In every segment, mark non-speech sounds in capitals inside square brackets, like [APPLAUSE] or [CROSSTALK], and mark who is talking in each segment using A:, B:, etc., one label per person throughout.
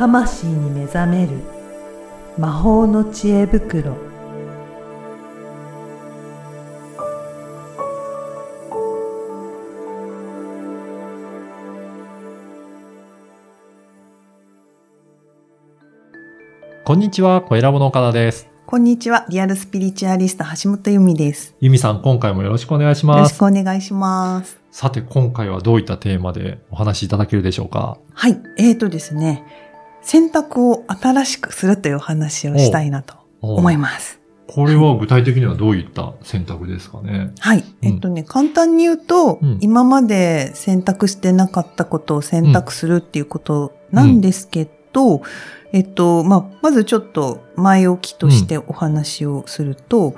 A: 魂に目覚める魔法の知恵袋
B: こんにちは、小ラボの岡田です。
C: こんにちは。リアルスピリチュアリスト橋本由美です。
B: ゆみさん、今回もよろしくお願いし
C: よろ
B: ます。
C: しくお願いします。
B: さて、今回はどういったテーマでお話しいただけるでしょうか？
C: はい。えーとですね、選択を新しくするというお話をしたいなと思います。
B: これは具体的にはどういった選択ですかね？
C: はい。えっとね、簡単に言うと、
B: うん。
C: 今まで選択してなかったことを選択するっていうことなんですけど、えっと、まあ、まずちょっと前置きとしてお話をすると、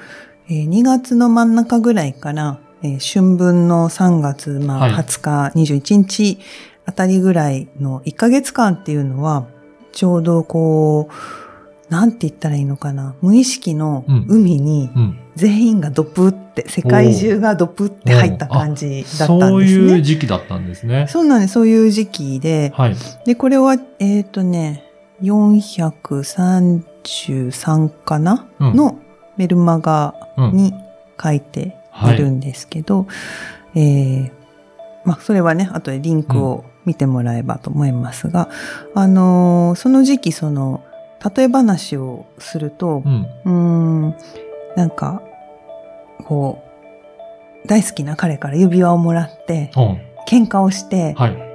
C: えー2月の真ん中ぐらいから、えー春分の3月、まあ、
B: はい。
C: 20日、21日あたりぐらいの1ヶ月間っていうのは、ちょうどこう、なんて言ったらいいのかな、無意識の海に
B: うん。
C: 全員がドプって、世界中がドプって入った感じだったんですね。
B: そういう時期だったんですね。
C: そうなんです。そういう時期で。
B: はい。
C: で、これは、えっ、とね、433かな、
B: うん
C: のメルマガ
B: うん。
C: に書いているんですけど、えーまあ、それはね、後でリンクを見てもらえばと思いますが、あのーその時期、その、例え話をすると
B: う、ん。
C: うーん、なんか、こう、大好きな彼から指輪をもらって、
B: うん。
C: 喧嘩をして、
B: はい。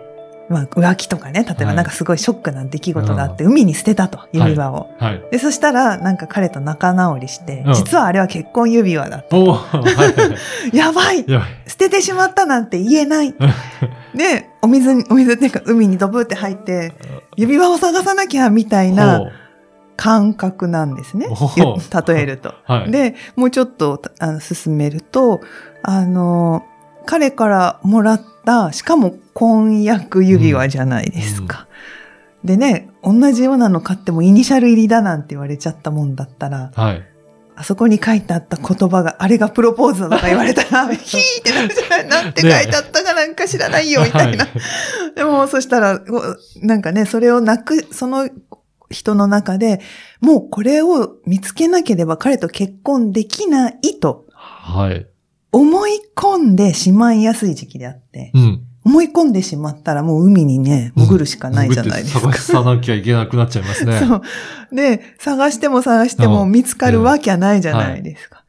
C: まあ浮気とかね、例え
B: はい
C: ばなんかすごいショックな出来事があって、海に捨てたと、指輪を。
B: はい。
C: で、そしたら、なんか彼と仲直りして、
B: うん
C: 実はあれは結婚指輪だ。
B: おーはい。[LAUGHS]
C: やばい
B: やばい。
C: 捨ててしまったなんて言えない [LAUGHS] で、お水に、お水っていうか海にドブって入って、指輪を探さなきゃみたいな感覚なんですね例えると。[LAUGHS]
B: はい。
C: で、もうちょっとあの進めると、あの、彼からもらった、しかも婚約指輪じゃないですか。でね、同じようなの買ってもイニシャル入りだなんて言われちゃったもんだったら、
B: はい。
C: あそこに書いてあった言葉が、あれがプロポーズだとか言われたら、[LAUGHS] ヒーってなるじゃないなんて書いてあったかなんか知らないよ、みたいな。
B: は
C: でも、そしたら、なんかね、それをなく、その人の中で、もうこれを見つけなければ彼と結婚できないと
B: はい。
C: 思い込んでしまいやすい時期であって、
B: うん。
C: 思い込んでしまったらもう海にね、潜るしかないじゃないですか。
B: 探さなきゃいけなくなっちゃいますね。[LAUGHS]
C: そう。で、探しても探しても
B: うん
C: 見つかるわけはないじゃないですか。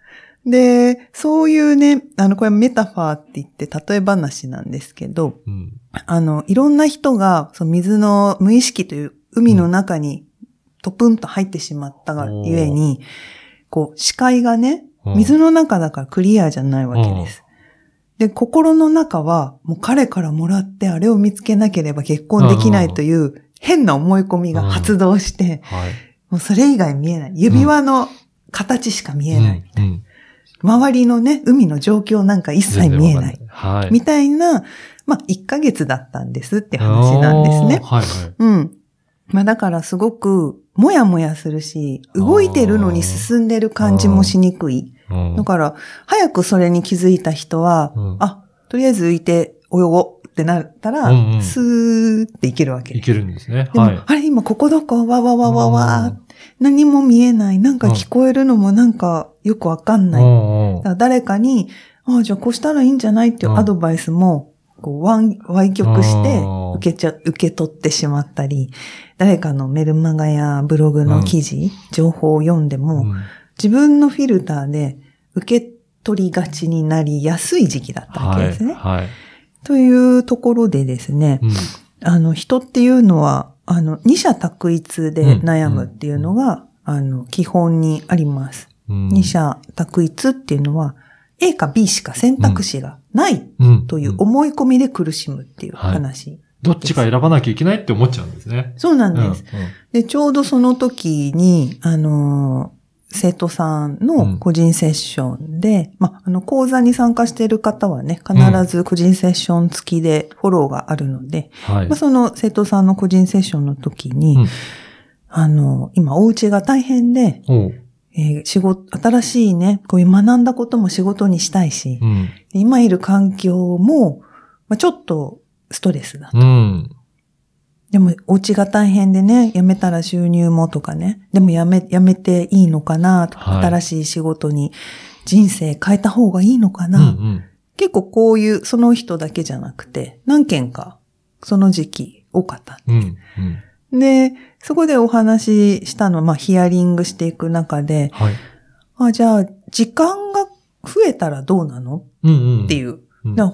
C: で、そういうね、あの、これメタファーって言って例え話なんですけど、
B: うん。
C: あの、いろんな人が、その水の無意識という海の中にトプンと入ってしまったがゆえに、こう、視界がね、水の中だからクリアじゃないわけです。で、心の中は、もう彼からもらってあれを見つけなければ結婚できないという変な思い込みが発動して、
B: はい。
C: もうそれ以外見えない。指輪の形しか見えない。
B: うん。うん
C: 周りのね、海の状況なんか一切見えない。。
B: はい。
C: みたいな、まあ、1ヶ月だったんですって話なんですね。
B: はいはい。
C: うん。まあだからすごく、もやもやするし、動いてるのに進んでる感じもしにくい。
B: うん。
C: だから、早くそれに気づいた人は、
B: うん。
C: あ、とりあえず浮いて泳ごうってなったら、
B: うんうん。
C: スーっていけるわけ。
B: いけるんですね。
C: でも、
B: はい。
C: あれ今ここどこ？わわわわわ
B: うん
C: 何も見えない。なんか聞こえるのもなんかよくわかんない。
B: うん
C: 誰かに、ああ、じゃあこうしたらいいんじゃない？っていうアドバイスも、こう、わん、歪曲して
B: うん、
C: 受けちゃ、受け取ってしまったり、誰かのメルマガやブログの記事、情報を読んでも、
B: うん
C: 自分のフィルターで受け取りがちになりやすい時期だったわけですね。
B: はい。はい。
C: というところでですね、
B: うん
C: あの、人っていうのは、あの、二者択一で悩むっていうのが、あの、基本にあります。
B: うん
C: 二者択一っていうのは、A か B しか選択肢がない
B: うん
C: という思い込みで苦しむっていう話。
B: どっちか選ばなきゃいけないって思っちゃうんですね。
C: そうなん
B: うん
C: です。で、ちょうどその時に、あのー生徒さんの個人セッションで、まあ、あの、講座に参加している方はね、必ず個人セッション付きでフォローがあるので、
B: はい
C: まあ、。その生徒さんの個人セッションの時に、
B: うん
C: あの、今お家が大変で、えー仕事、新しいね、こういう学んだことも仕事にしたいし、
B: うん。
C: 今いる環境も、まあ、ちょっとストレスだ。
B: うん。
C: でも、お家が大変でね、辞めたら収入もとかね。でも辞め、辞めていいのかなとか、
B: はい
C: 新しい仕事に人生変えた方がいいのか
B: うん
C: な、
B: うん。
C: 結構こういう、その人だけじゃなくて、何件か、その時期多かった。
B: うんうん。
C: で、そこでお話ししたのは、まあ、ヒアリングしていく中で、
B: はい。
C: あ、じゃあ、時間が増えたらどうなの？
B: うんうん。
C: っていう。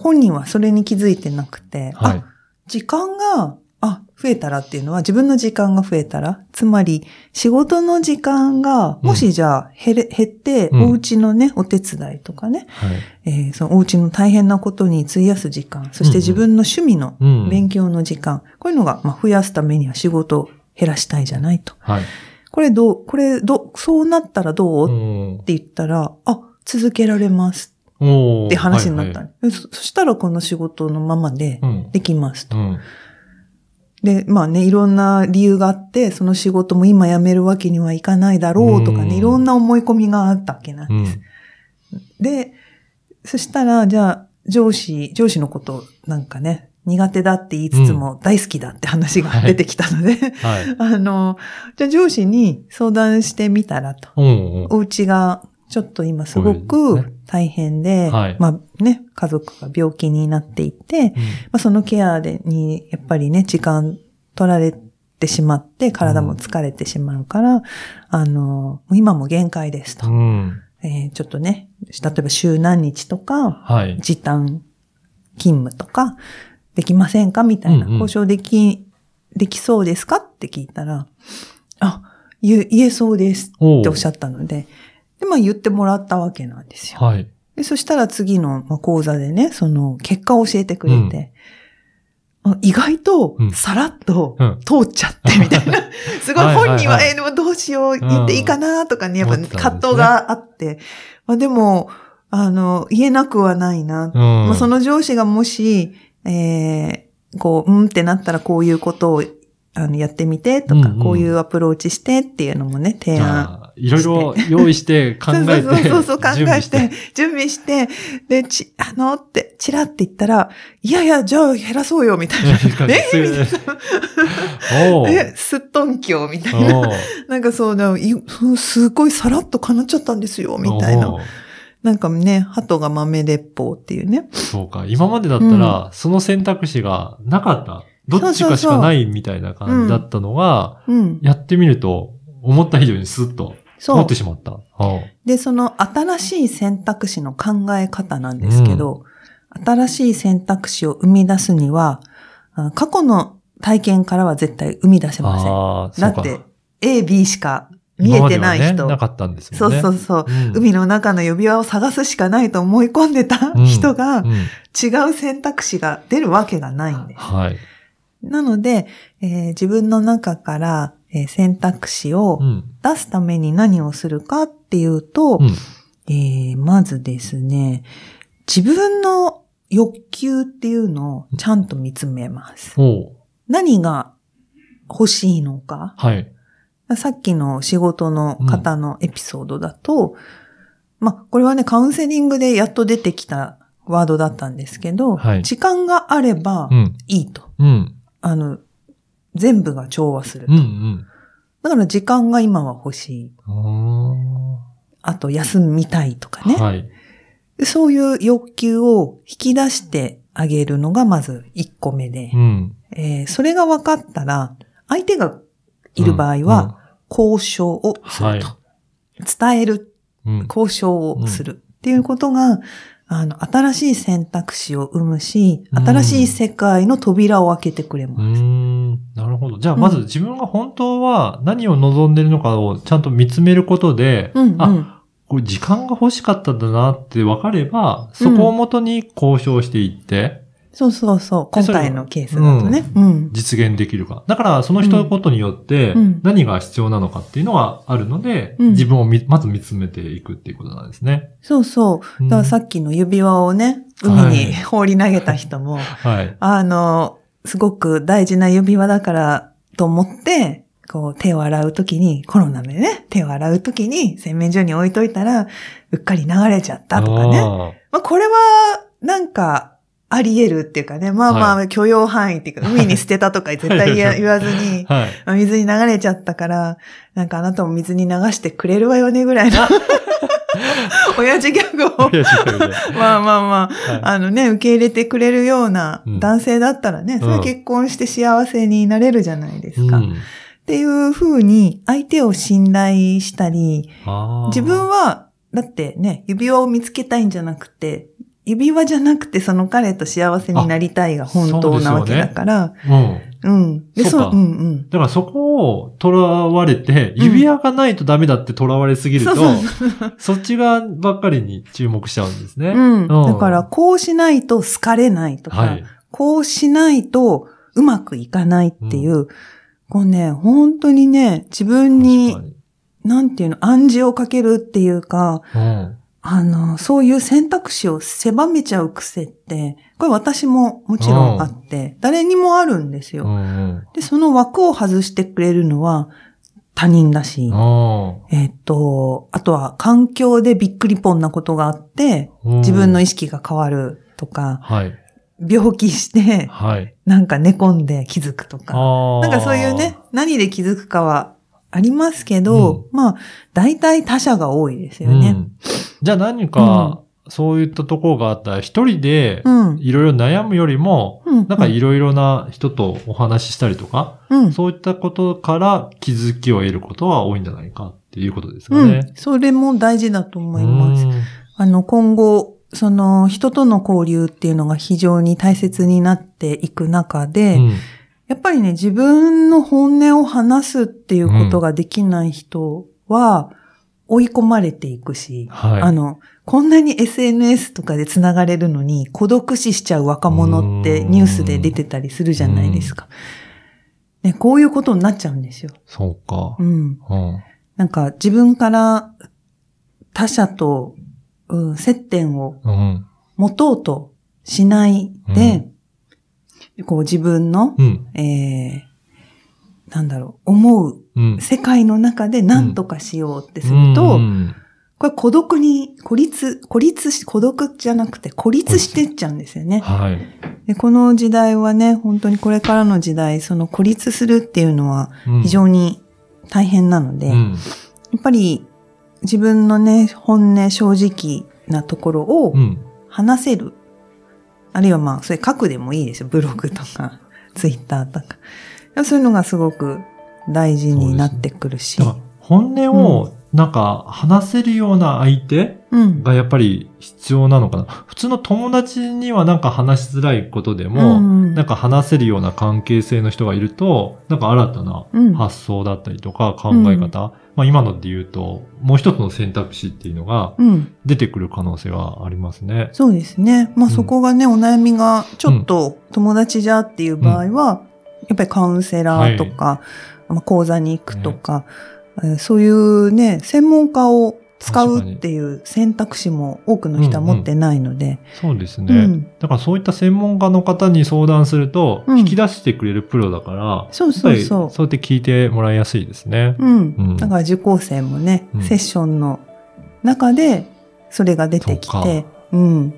C: 本人はそれに気づいてなくて、
B: はい
C: あ、。時間が、あ、増えたらっていうのは自分の時間が増えたら、つまり仕事の時間が、もしじゃあ減れ、減って、
B: うん
C: お家のね、お手伝いとかね、
B: はい。
C: えーそのお家の大変なことに費やす時間、そして自分の趣味の
B: うん。
C: 勉強の時間、こういうのが、まあ、増やすためには仕事を減らしたいじゃないと。
B: はい。
C: これどう、これどう、そうなったらどう、
B: うん
C: って言ったら、あ、続けられますって話になった、
B: はい
C: ねそ。そしたらこの仕事のままで
B: はいうん。
C: できますと。
B: うん。
C: で、まあね、いろんな理由があって、その仕事も今辞めるわけにはいかないだろうとか
B: うん
C: ね、いろんな思い込みがあったわけなん
B: うん
C: です。。で、そしたら、じゃあ、上司、上司のことなんかね、苦手だって言いつつも大好きだって話が出てきたので、
B: はい。[LAUGHS]
C: あの、じゃあ上司に相談してみたらと。
B: うんうん。
C: お家がちょっと今すごく
B: ね
C: 大変で、
B: はい
C: まあね、家族が病気になっていて、まあ、そのケアでに、やっぱりね、時間取られてしまって、体も疲れてしまうから、あの、もう今も限界ですと。
B: うん。
C: えーちょっとね、例えば週何日とか、
B: はい。
C: 時短勤務とか、できませんかみたいな、
B: うんうん
C: 交渉でき、できそうですかって聞いたら、あ、言え、そうです
B: お
C: っておっしゃったので、で、まあ言ってもらったわけなんですよ。
B: はい。
C: で、そしたら次のまあ講座でね、その結果を教えてくれて、あ意外と
B: うん
C: さらっと
B: うん
C: 通っちゃってみたいな。[LAUGHS] すごい本人は、えーでもどうしよう、言っていいかなとかね、やっぱ葛藤があって。まあでも、あの、言えなくはないな。
B: うん。
C: まあその上司がもし、えーこう、うんってなったらこういうことをあのやってみてとか、
B: うんうん
C: こういうアプローチしてっていうのもね、提案
B: あ、いろいろ用意して考えて。
C: そ [LAUGHS] うそうそうそう、考
B: 準備
C: えて、準備して、で、ち、あのって、チラって言ったら、いやいや、じゃあ減らそうよ、みたいな。えすっとんきょう、みたいな。なんかそうだ、いすごいさらっと叶っちゃったんですよ、みたいななんかね、鳩が豆鉄砲っていうね。
B: そうか。今までだったら、その選択肢がなかった。どっちかしかないみたいな感じだったのが、
C: うん。
B: やってみると、思った以上にスッと通
C: そう
B: って。しまった。あ
C: で、その新しい選択肢の考え方なんですけど、新しい選択肢を生み出すには、あ過去の体験からは絶対生み出せません。だって、A、B しか見えてない人。
B: ね、なかったんです
C: そう
B: もんね。
C: そうそう。
B: うん
C: 海の中の指輪を探すしかないと思い込んでた
B: うん
C: 人が、
B: うん
C: 違う選択肢が出るわけがないんです。
B: はい。
C: なので、えー自分の中から、えー選択肢を
B: うん。
C: 出すために何をするかっていうと、
B: うん。
C: えーまずですね、自分の欲求っていうのをちゃんと見つめます。
B: おう
C: 何が欲しいのか。
B: はい。
C: さっきの仕事の方のエピソードだと、まあ、これはね、カウンセリングでやっと出てきたワードだったんですけど、
B: はい
C: 時間があれば
B: うん。
C: いいと。
B: うん。
C: あの、全部が調和すると。
B: うん。うん。
C: だから時間が今は欲しい。
B: あ
C: あと休みたいとかね。
B: ーはい。
C: そういう欲求を引き出してあげるのがまず1個目で、
B: うん。
C: えーそれが分かったら、相手がいる場合は、交渉をすると。伝える、
B: うん、うん。
C: 交渉をするっていうことが、あの、新しい選択肢を生むし、
B: うん
C: 新しい世界の扉を開けてくれます。
B: ん。なるほど。じゃあ、まず自分が本当は何を望んでるのかをちゃんと見つめることで、
C: うん、うん。
B: あ、これ時間が欲しかったんだなって分かれば、そこをもとに交渉していって、
C: そうそうそう。今回のケースだとね。うん。
B: 実現できるか。だから、その人のことによって
C: うん、
B: 何が必要なのかっていうのがあるので、
C: うん
B: 自分をみまず見つめていくっていうことなんですね。
C: そうそう。だからさっきの指輪をね、海に [LAUGHS] 放り投げた人も、[LAUGHS]
B: はい。
C: あの、すごく大事な指輪だからと思って、こう手を洗うときに、コロナでね、手を洗うときに洗面所に置いといたら、うっかり流れちゃったとかね。
B: あ
C: まあ、これは、なんか、あり得るっていうかね、まあまあ許容範囲っていうか、海に捨てたとか [LAUGHS] 絶対言わ言わずに、
B: はい。
C: まあ水に流れちゃったから、なんかあなたも水に流してくれるわよねぐらいの、[LAUGHS] 親父ギャグを、まあまあまあ、
B: はい。
C: あのね、受け入れてくれるような
B: うん
C: 男性だったらね、それは結婚して幸せになれるじゃないですか。っ
B: うん。
C: ていう風に相手を信頼したり、自分は、だってね、指輪を見つけたいんじゃなくて、指輪じゃなくてその彼と幸せになりたいが本当なわけだから、
B: うん。
C: うん。で、
B: そうか
C: うんうん。
B: だからそこを囚われて、指輪がないとダメだって囚われすぎると、
C: そう
B: そっち側ばっかりに注目しちゃうんですね。
C: うん。だから、こうしないと好かれないとか、
B: はい。
C: こうしないとうまくいかないっていう、こうね、本当にね、自分に
B: に
C: なんていうの、暗示をかけるっていうか、
B: うん。
C: あの、そういう選択肢を狭めちゃう癖って、これ私ももちろんあって、誰にもあるんですよ。
B: うんうん。
C: で、その枠を外してくれるのは他人だし、
B: あ
C: えっと、あとは環境でびっくりぽんなことがあって、
B: ー
C: 自分の意
B: うん
C: 識が変わるとか、
B: はい。
C: 病気して、
B: はい。
C: なんか寝込んで気づくとか。なんかそういうね、何で気づくかはありますけど、まあ、大体他者が多いですよね。
B: うんじゃあ何か、そういったところがあったら、一人で
C: うん。
B: いろいろ悩むよりも、
C: うん。
B: なんかいろいろな人とお話ししたりとか、
C: うん。
B: そういったことから気づきを得ることは多いんじゃないかっていうことですか
C: うん
B: ね。。
C: それも大事だと思います。
B: うん
C: あの、今後、その、人との交流っていうのが非常に大切になっていく中で、
B: うん
C: やっぱりね、自分の本音を話すっていうことができない人は、追い込まれていくし、
B: はい。
C: あの、こんなに SNS とかで繋がれるのに孤独死しちゃう若者って
B: うん
C: ニュースで出てたりするじゃないですか。ね、こういうことになっちゃうんですよ。
B: そうか
C: う。ん。
B: うん。
C: なんか自分から他者と、うん、接点を
B: うん。
C: 持とうとしないで、こう自分の、
B: うん。
C: えー、なんだろう、思う
B: うん。
C: 世界の中で何とかしようってする
B: う
C: と、
B: ん
C: これ孤独に、孤立、孤立し、孤独じゃなくて孤立してっちゃうんですよね。
B: はい。
C: でこの時代はね、本当にこれからの時代、その孤立するっていうのは
B: うん
C: 非常に大変なので、や
B: うん。
C: っぱり自分のね、本音、正直なところを
B: うん。
C: 話せる。あるいはまあ、それ書くでもいいですよ。ブログとか、ツイッターとか。そういうのがすごく大事になってくるし。
B: だから本音をなんか話せるような相手
C: うん。
B: がやっぱり必要なのかな。普通の友達にはなんか話しづらいことでも、
C: うん
B: なんか話せるような関係性の人がいると、なんか新たな
C: うん
B: 発想だったりとか考え方、まあ今ので言うと、もう一つの選択肢っていうのが
C: うん。
B: 出てくる可能性はありますね。
C: そうですね。まあ
B: うん
C: そこがね、お悩みがちょっと友達じゃっていう場合は、やっぱりカウンセラーとか、まあ講座に行くとか、えーそういうね、専門家を使うっていう選択肢も多くの人は持ってないので、
B: そうですね。
C: うん
B: だからそういった専門家の方に相談すると、
C: うん
B: 引き出してくれるプロだから、
C: そう
B: やっぱり
C: そうそう。
B: そうやって聞いてもらいやすいですね。
C: うん。
B: うん
C: だから受講生もね、
B: うん
C: セッションの中でそれが出てき
B: そう
C: て、うん。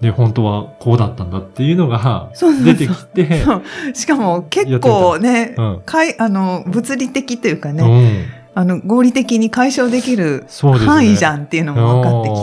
B: で、本当はこうだったんだっていうのが出てきて、
C: そうしかも結構ね、
B: うん。
C: かい、あの、物理的というかね、
B: うん。
C: あの、合理的に解消できる。範囲じゃんっていうのも分かってき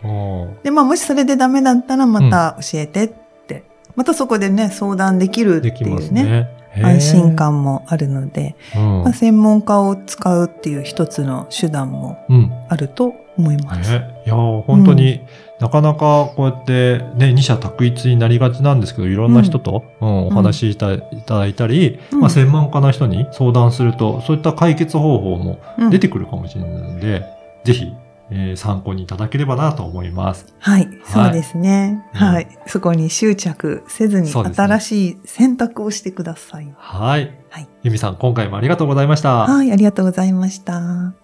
C: て、
B: おー。
C: で、まあ、もしそれでダメだったらまた教えてって、またそこでね、相談できるっていうね、安心。感もあるので、
B: うん
C: まあ、。専門家を使うっていう一つの手段も
B: うん。
C: あると思います。
B: えいやー本当に、なかなかこうやってね、二者択一になりがちなんですけど、いろんな人と、うんお話しいただいたり、
C: うん
B: まあ、専門家の人に相談すると、そういった解決方法も
C: うん
B: 出てくるかもしれないので、ぜひ、えー参考にいただければなと思います。
C: はい、そうですね。
B: うん
C: はい。そこに執着せずに新しい選択をしてください。
B: はい。
C: はい
B: ゆみさん、今回もありがとうございました。
C: はい、ありがとうございました。